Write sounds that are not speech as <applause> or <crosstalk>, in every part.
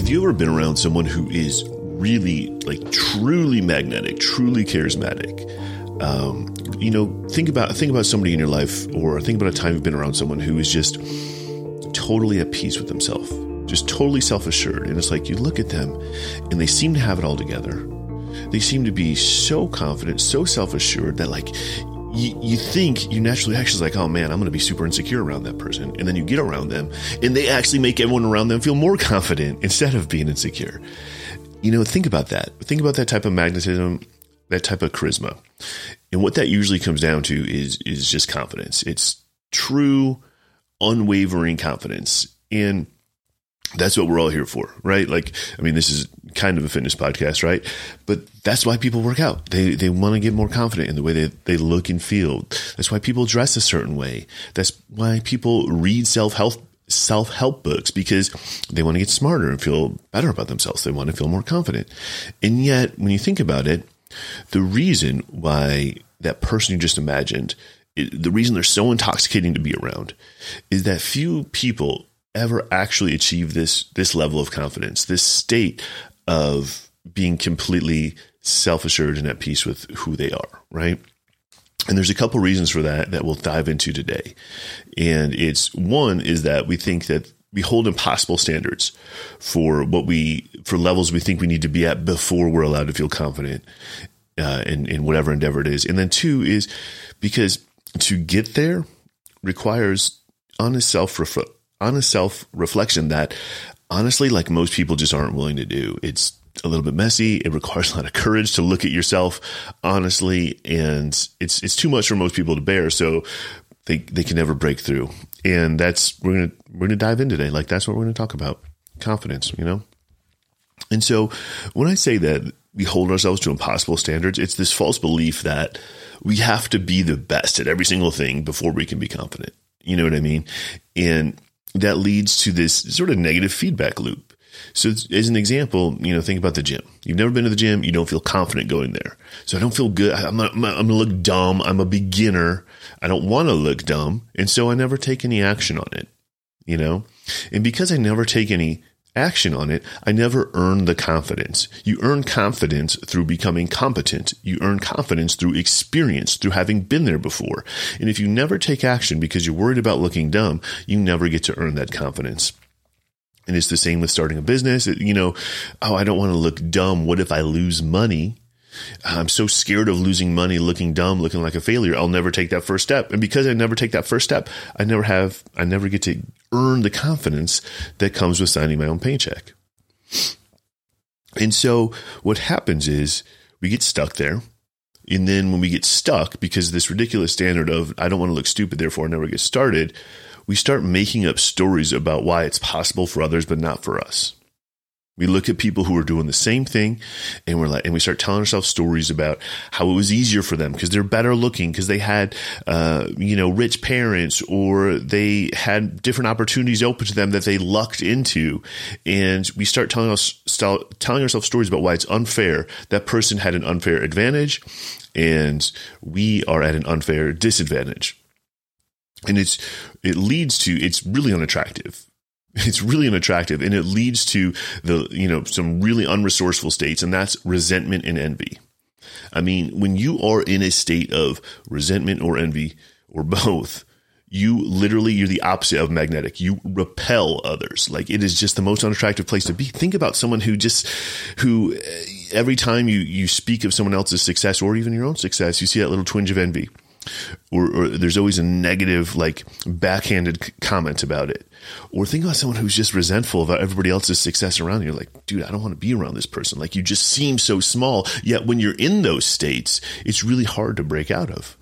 have you ever been around someone who is really, like, truly magnetic, truly charismatic? Um, you know, think about think about somebody in your life, or think about a time you've been around someone who is just totally at peace with themselves, just totally self assured. And it's like you look at them, and they seem to have it all together. They seem to be so confident, so self assured that like you, you think you naturally actually like, oh man, I'm going to be super insecure around that person. And then you get around them and they actually make everyone around them feel more confident instead of being insecure. You know, think about that. Think about that type of magnetism, that type of charisma. And what that usually comes down to is, is just confidence. It's true, unwavering confidence. And that's what we're all here for, right? Like, I mean, this is kind of a fitness podcast, right? But that's why people work out. They they want to get more confident in the way they, they look and feel. That's why people dress a certain way. That's why people read self help self help books because they want to get smarter and feel better about themselves. They want to feel more confident. And yet, when you think about it, the reason why that person you just imagined, the reason they're so intoxicating to be around, is that few people ever actually achieve this this level of confidence, this state of being completely self assured and at peace with who they are, right? And there's a couple reasons for that that we'll dive into today. And it's one is that we think that we hold impossible standards for what we for levels we think we need to be at before we're allowed to feel confident uh, in in whatever endeavor it is. And then two is because to get there requires honest self honest self reflection that honestly, like most people just aren't willing to do. It's a little bit messy. It requires a lot of courage to look at yourself honestly, and it's it's too much for most people to bear. So they they can never break through. And that's we're gonna we're gonna dive in today. Like that's what we're gonna talk about. Confidence, you know. And so when I say that we hold ourselves to impossible standards, it's this false belief that we have to be the best at every single thing before we can be confident. You know what I mean? And that leads to this sort of negative feedback loop. So, as an example, you know, think about the gym. You've never been to the gym. You don't feel confident going there. So, I don't feel good. I'm, not, I'm, going to look dumb. I'm a beginner. I don't want to look dumb. And so I never take any action on it, you know? And because I never take any action on it, I never earn the confidence. You earn confidence through becoming competent. You earn confidence through experience, through having been there before. And if you never take action because you're worried about looking dumb, you never get to earn that confidence. And it's the same with starting a business. You know, oh, I don't want to look dumb. What if I lose money? I'm so scared of losing money, looking dumb, looking like a failure. I'll never take that first step. And because I never take that first step, I never have, I never get to earn the confidence that comes with signing my own paycheck. And so what happens is we get stuck there. And then when we get stuck because this ridiculous standard of, I don't want to look stupid, therefore I never get started, we start making up stories about why it's possible for others, but not for us. We look at people who are doing the same thing and we're like, and we start telling ourselves stories about how it was easier for them because they're better looking, because they had, uh, you know, rich parents or they had different opportunities open to them that they lucked into. And we start telling us, telling ourselves stories about why it's unfair. That person had an unfair advantage and we are at an unfair disadvantage. And it's, it leads to, it's really unattractive <laughs> it's really unattractive and it leads to the you know some really unresourceful states and that's resentment and envy. I mean when you are in a state of resentment or envy or both you literally you're the opposite of magnetic. You repel others. Like it is just the most unattractive place to be. Think about someone who just who every time you you speak of someone else's success or even your own success you see that little twinge of envy or, or, there's always a negative, like backhanded comment about it. Or think about someone who's just resentful about everybody else's success around you. Like, dude, I don't want to be around this person. Like you just seem so small. Yet when you're in those states, it's really hard to break out of.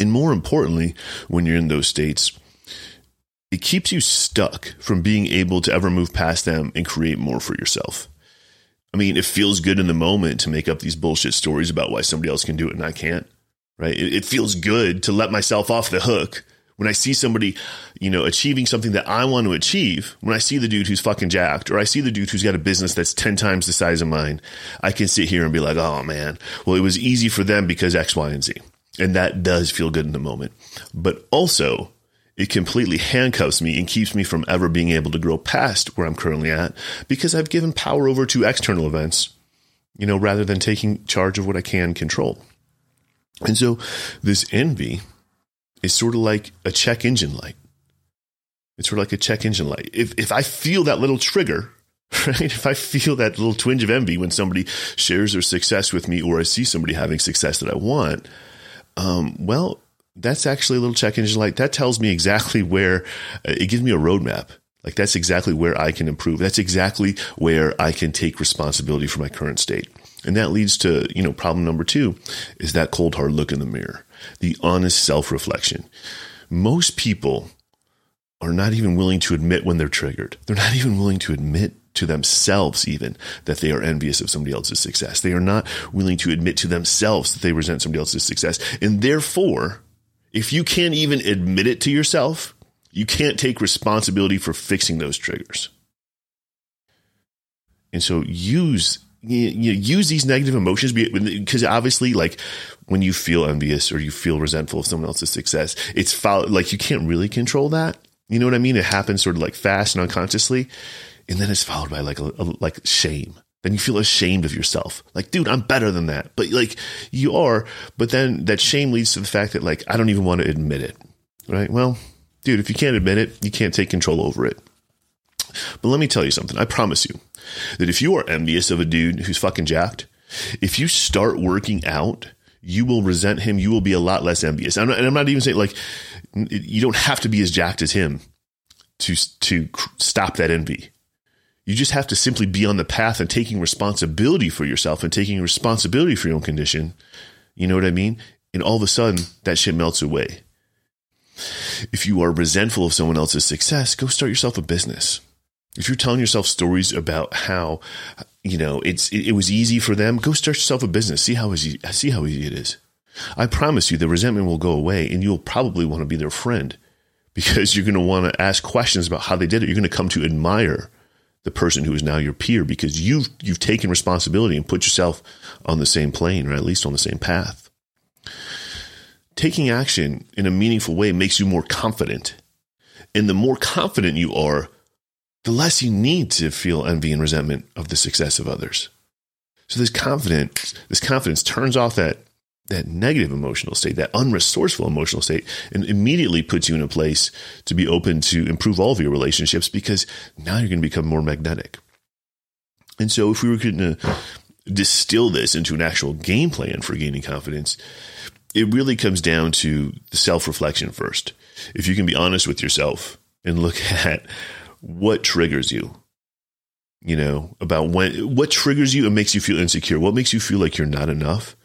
And more importantly, when you're in those states, it keeps you stuck from being able to ever move past them and create more for yourself. I mean, it feels good in the moment to make up these bullshit stories about why somebody else can do it and I can't right? It, it, feels good to let myself off the hook when I see somebody, you know, achieving something that I want to achieve. When I see the dude who's fucking jacked, or I see the dude who's got a business that's ten times the size of mine, I can sit here and be like, oh man, well, it was easy for them because X, Y, and Z, and that does feel good in the moment. But also, it completely handcuffs me and keeps me from ever being able to grow past where I'm currently at because I've given power over to external events, you know, rather than taking charge of what I can control. And so this envy is sort of like a check engine light. It's sort of like a check engine light. If, if I feel that little trigger, <laughs> right? If I feel that little twinge of envy when somebody shares their success with me or I see somebody having success that I want, um, well, that's actually a little check engine light. That tells me exactly where uh, it gives me a roadmap. Like that's exactly where I can improve. That's exactly where I can take responsibility for my current state. And that leads to, you know, problem number two is that cold hard look in the mirror, the honest self reflection. Most people are not even willing to admit when they're triggered. They're not even willing to admit to themselves even that they are envious of somebody else's success. They are not willing to admit to themselves that they resent somebody else's success. And therefore, if you can't even admit it to yourself, you can't take responsibility for fixing those triggers. And so use you, you use these negative emotions because obviously like when you feel envious or you feel resentful of someone else's success, it's foul, like you can't really control that. You know what I mean? It happens sort of like fast and unconsciously, and then it's followed by like a, a, like shame. Then you feel ashamed of yourself. Like, dude, I'm better than that. But like you are, but then that shame leads to the fact that like I don't even want to admit it. Right? Well, dude, if you can't admit it, you can't take control over it. But let me tell you something. I promise you that if you are envious of a dude who's fucking jacked, if you start working out, you will resent him. You will be a lot less envious. I'm not, and I'm not even saying like you don't have to be as jacked as him to to stop that envy. You just have to simply be on the path and taking responsibility for yourself and taking responsibility for your own condition. You know what I mean? And all of a sudden, that shit melts away. If you are resentful of someone else's success, go start yourself a business if you're telling yourself stories about how, you know, it's it, it was easy for them, go start yourself a business. See how easy see how easy it is. I promise you the resentment will go away and you'll probably want to be their friend <laughs> because you're going to want to ask questions about how they did it. You're going to come to admire the person who is now your peer because you've you've taken responsibility and put yourself on the same plane or at least on the same path. Taking action in a meaningful way makes you more confident. And the more confident you are, the less you need to feel envy and resentment of the success of others. So this confidence, this confidence turns off that that negative emotional state, that unresourceful emotional state, and immediately puts you in a place to be open to improve all of your relationships because now you're going to become more magnetic. And so if we were going to distill this into an actual game plan for gaining confidence, it really comes down to the self reflection first. If you can be honest with yourself and look <laughs> at what triggers you? You know about when what triggers you and makes you feel insecure? What makes you feel like you're not enough?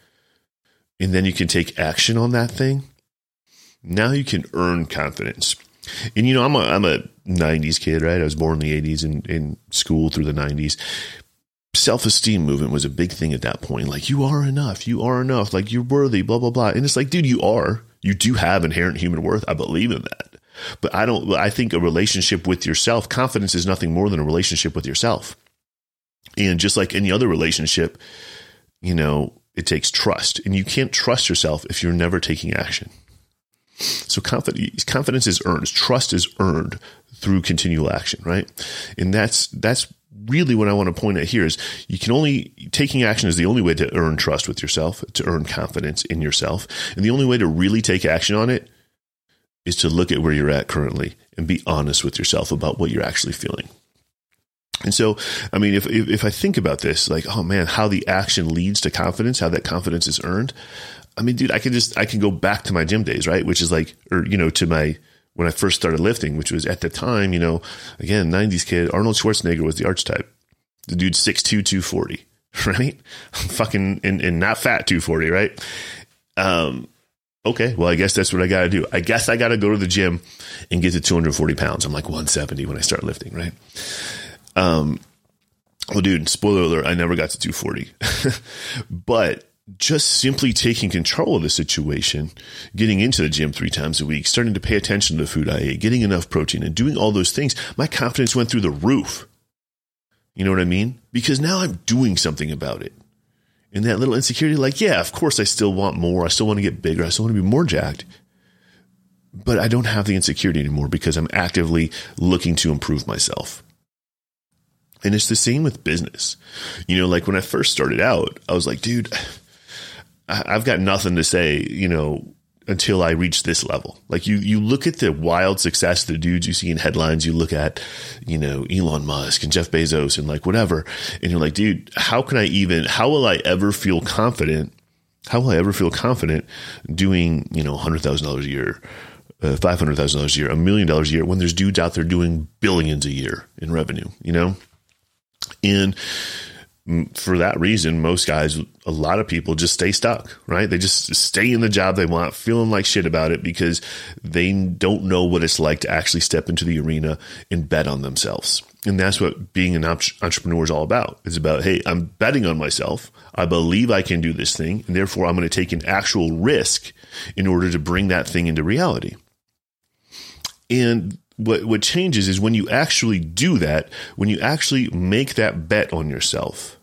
And then you can take action on that thing. Now you can earn confidence. And you know i'm a i'm a 90s kid right? I was born in the 80s and in school through the 90s self-esteem movement was a big thing at that point. Like you are enough. You are enough. Like you're worthy blah blah blah. And it's like dude you are. You do have inherent human worth. I believe in that but I don't, I think a relationship with yourself, confidence is nothing more than a relationship with yourself. And just like any other relationship, you know, it takes trust. And you can't trust yourself if you're never taking action. So confidence, confidence is earned. Trust is earned through continual action, right? And that's, that's really what I want to point out here is you can only, taking action is the only way to earn trust with yourself, to earn confidence in yourself. And the only way to really take action on it is to look at where you're at currently and be honest with yourself about what you're actually feeling. And so, I mean, if, if, if I think about this, like, oh man, how the action leads to confidence, how that confidence is earned. I mean, dude, I can just I can go back to my gym days, right? Which is like, or you know, to my when I first started lifting, which was at the time, you know, again, '90s kid, Arnold Schwarzenegger was the archetype. The dude 6'2", 240, <laughs> right? <laughs> Fucking and, and not fat 240, right? Um, okay, well, I guess that's what I got to do. I guess I got to go to the gym and get to 240 pounds. I'm like 170 when I start lifting, right? Um, well, dude, spoiler alert, I never got to 240. <laughs> but just simply taking control of the situation, getting into the gym three times a week, starting to pay attention to the food I ate, getting enough protein, and doing all those things, my confidence went through the roof. You know what I mean? Because now I'm doing something about it and that little insecurity, like, yeah, of course I still want more. I still want to get bigger. I still want to be more jacked. but I don't have the insecurity anymore because I'm actively looking to improve myself. And it's the same with business. You know, like when I first started out, I was like, dude, I've got nothing to say, you know, until I reach this level. Like you, you look at the wild success, the dudes you see in headlines, you look at, you know, Elon Musk and Jeff Bezos and like whatever. And you're like, dude, how can I even, how will I ever feel confident? How will I ever feel confident doing, you know, $100,000 a year uh, $500,000 a year, a million dollars a year when there's dudes out there doing billions a year in revenue, you know? And for that reason, most guys, a lot of people just stay stuck, right? They just stay in the job they want, feeling like shit about it because they don't know what it's like to actually step into the arena and bet on themselves. And that's what being an entrepreneur is all about. It's about, hey, I'm betting on myself. I believe I can do this thing. And therefore, I'm going to take an actual risk in order to bring that thing into reality. And what what changes is when you actually do that, when you actually make that bet on yourself,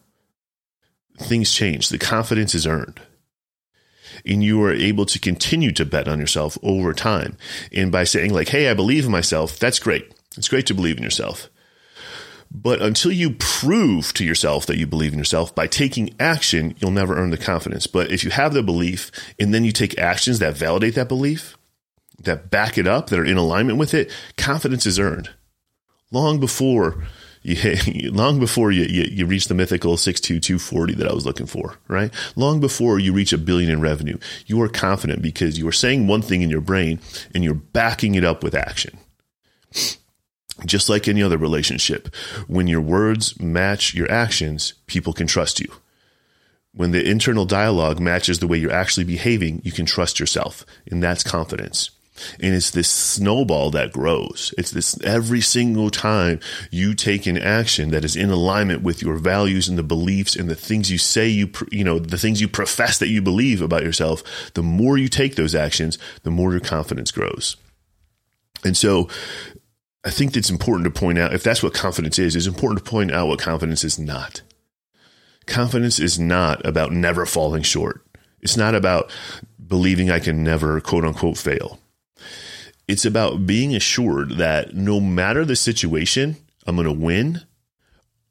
things change. The confidence is earned. And you are able to continue to bet on yourself over time. And by saying, like, hey, I believe in myself, that's great. It's great to believe in yourself. But until you prove to yourself that you believe in yourself by taking action, you'll never earn the confidence. But if you have the belief and then you take actions that validate that belief, that back it up, that are in alignment with it, confidence is earned long before you <laughs> long before you, you, you reach the mythical 62240 that I was looking for, right? Long before you reach a billion in revenue, you are confident because you are saying one thing in your brain and you're backing it up with action. Just like any other relationship, when your words match your actions, people can trust you. When the internal dialogue matches the way you're actually behaving, you can trust yourself, and that's confidence. And it's this snowball that grows. It's this every single time you take an action that is in alignment with your values and the beliefs and the things you say you, you know, the things you profess that you believe about yourself, the more you take those actions, the more your confidence grows. And so I think it's important to point out if that's what confidence is, it's important to point out what confidence is not. Confidence is not about never falling short. It's not about believing I can never quote unquote fail. It's about being assured that no matter the situation, I'm going to win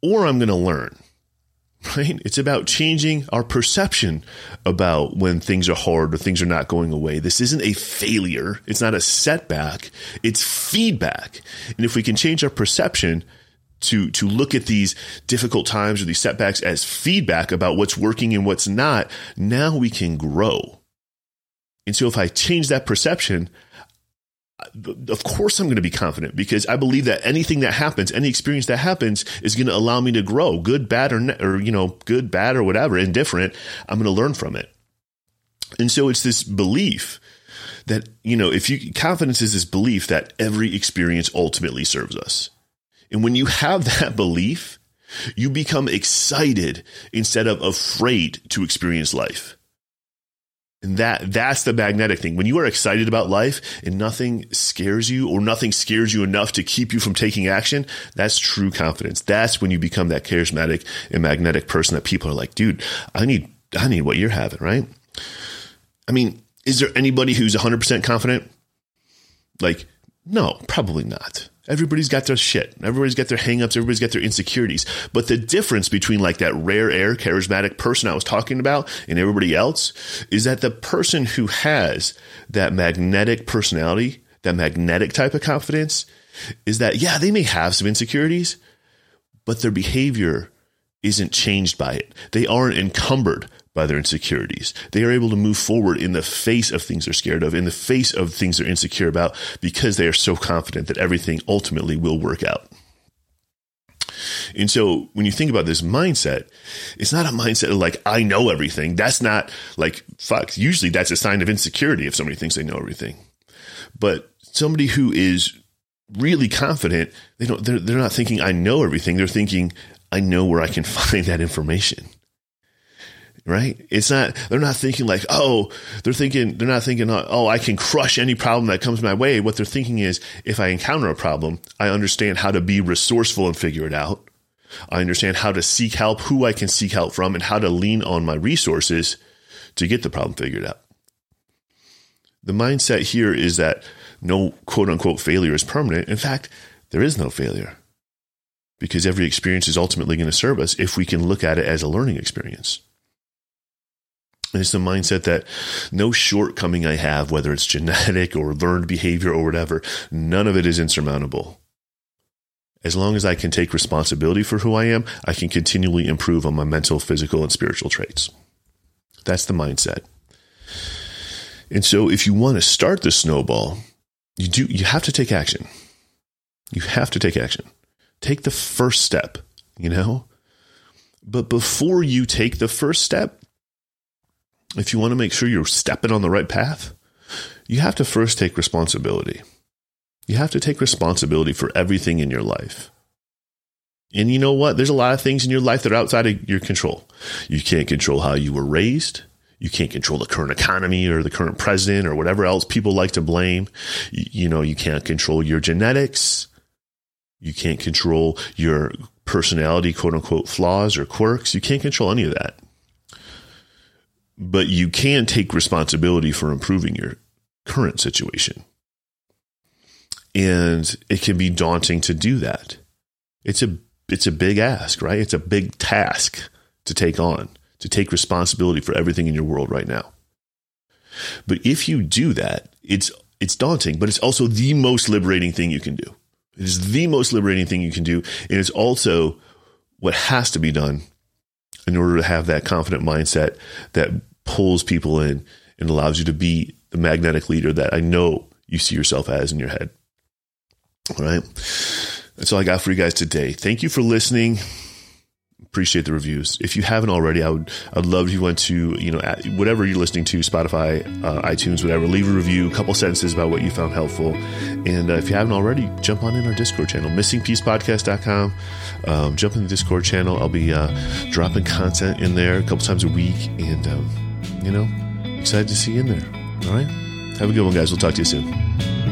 or I'm going to learn. Right? It's about changing our perception about when things are hard or things are not going away. This isn't a failure. It's not a setback. It's feedback. And if we can change our perception to, to look at these difficult times or these setbacks as feedback about what's working and what's not, now we can grow. And so if I change that perception, of course I'm going to be confident because I believe that anything that happens, any experience that happens is going to allow me to grow, good, bad, or, or, you know, good, bad, or whatever, indifferent. I'm going to learn from it. And so it's this belief that, you know, if you, confidence is this belief that every experience ultimately serves us. And when you have <laughs> that belief, you become excited instead of afraid to experience life. And that that's the magnetic thing. When you are excited about life and nothing scares you or nothing scares you enough to keep you from taking action, that's true confidence. That's when you become that charismatic and magnetic person that people are like, dude, I need I need what you're having, right? I mean, is there anybody who's 100% confident? Like, no, probably not. Everybody's got their shit. Everybody's got their hangups. Everybody's got their insecurities. But the difference between like that rare air charismatic person I was talking about and everybody else is that the person who has that magnetic personality, that magnetic type of confidence is that, yeah, they may have some insecurities, but their behavior isn't changed by it. They aren't encumbered by their insecurities. They are able to move forward in the face of things they're scared of, in the face of things they're insecure about, because they are so confident that everything ultimately will work out. And so when you think about this mindset, it's not a mindset of like, I know everything. That's not like, fuck. Usually that's a sign of insecurity if somebody thinks they know everything. But somebody who is really confident, they don't, they're, they're not thinking, I know everything. They're thinking, I know where I can <laughs> find that information right? It's not, they're not thinking like, oh, they're thinking, they're not thinking, oh, I can crush any problem that comes my way. What they're thinking is, if I encounter a problem, I understand how to be resourceful and figure it out. I understand how to seek help, who I can seek help from, and how to lean on my resources to get the problem figured out. The mindset here is that no quote unquote failure is permanent. In fact, there is no failure because every experience is ultimately going to serve us if we can look at it as a learning experience. And it's the mindset that no shortcoming I have, whether it's genetic or learned behavior or whatever, none of it is insurmountable. As long as I can take responsibility for who I am, I can continually improve on my mental, physical, and spiritual traits. That's the mindset. And so if you want to start the snowball, you do you have to take action. You have to take action. Take the first step, you know? But before you take the first step, if you want to make sure you're stepping on the right path, you have to first take responsibility. You have to take responsibility for everything in your life. And you know what? There's a lot of things in your life that are outside of your control. You can't control how you were raised. You can't control the current economy or the current president or whatever else people like to blame. You, you know, you can't control your genetics. You can't control your personality, quote unquote, flaws or quirks. You can't control any of that. But you can take responsibility for improving your current situation. And it can be daunting to do that. It's a it's a big ask, right? It's a big task to take on, to take responsibility for everything in your world right now. But if you do that, it's it's daunting, but it's also the most liberating thing you can do. It is the most liberating thing you can do, and it's also what has to be done in order to have that confident mindset that pulls people in and allows you to be the magnetic leader that I know you see yourself as in your head. All right. That's all I got for you guys today. Thank you for listening. Appreciate the reviews. If you haven't already, I would I'd love if you went to you know whatever you're listening to, Spotify, uh, iTunes, whatever. Leave a review, a couple sentences about what you found helpful, and uh, if you haven't already, jump on in our Discord channel, missingpiecepodcast.com. Um, jump in the Discord channel. I'll be uh, dropping content in there a couple times a week, and um, you know, excited to see you in there. All right, have a good one, guys. We'll talk to you soon.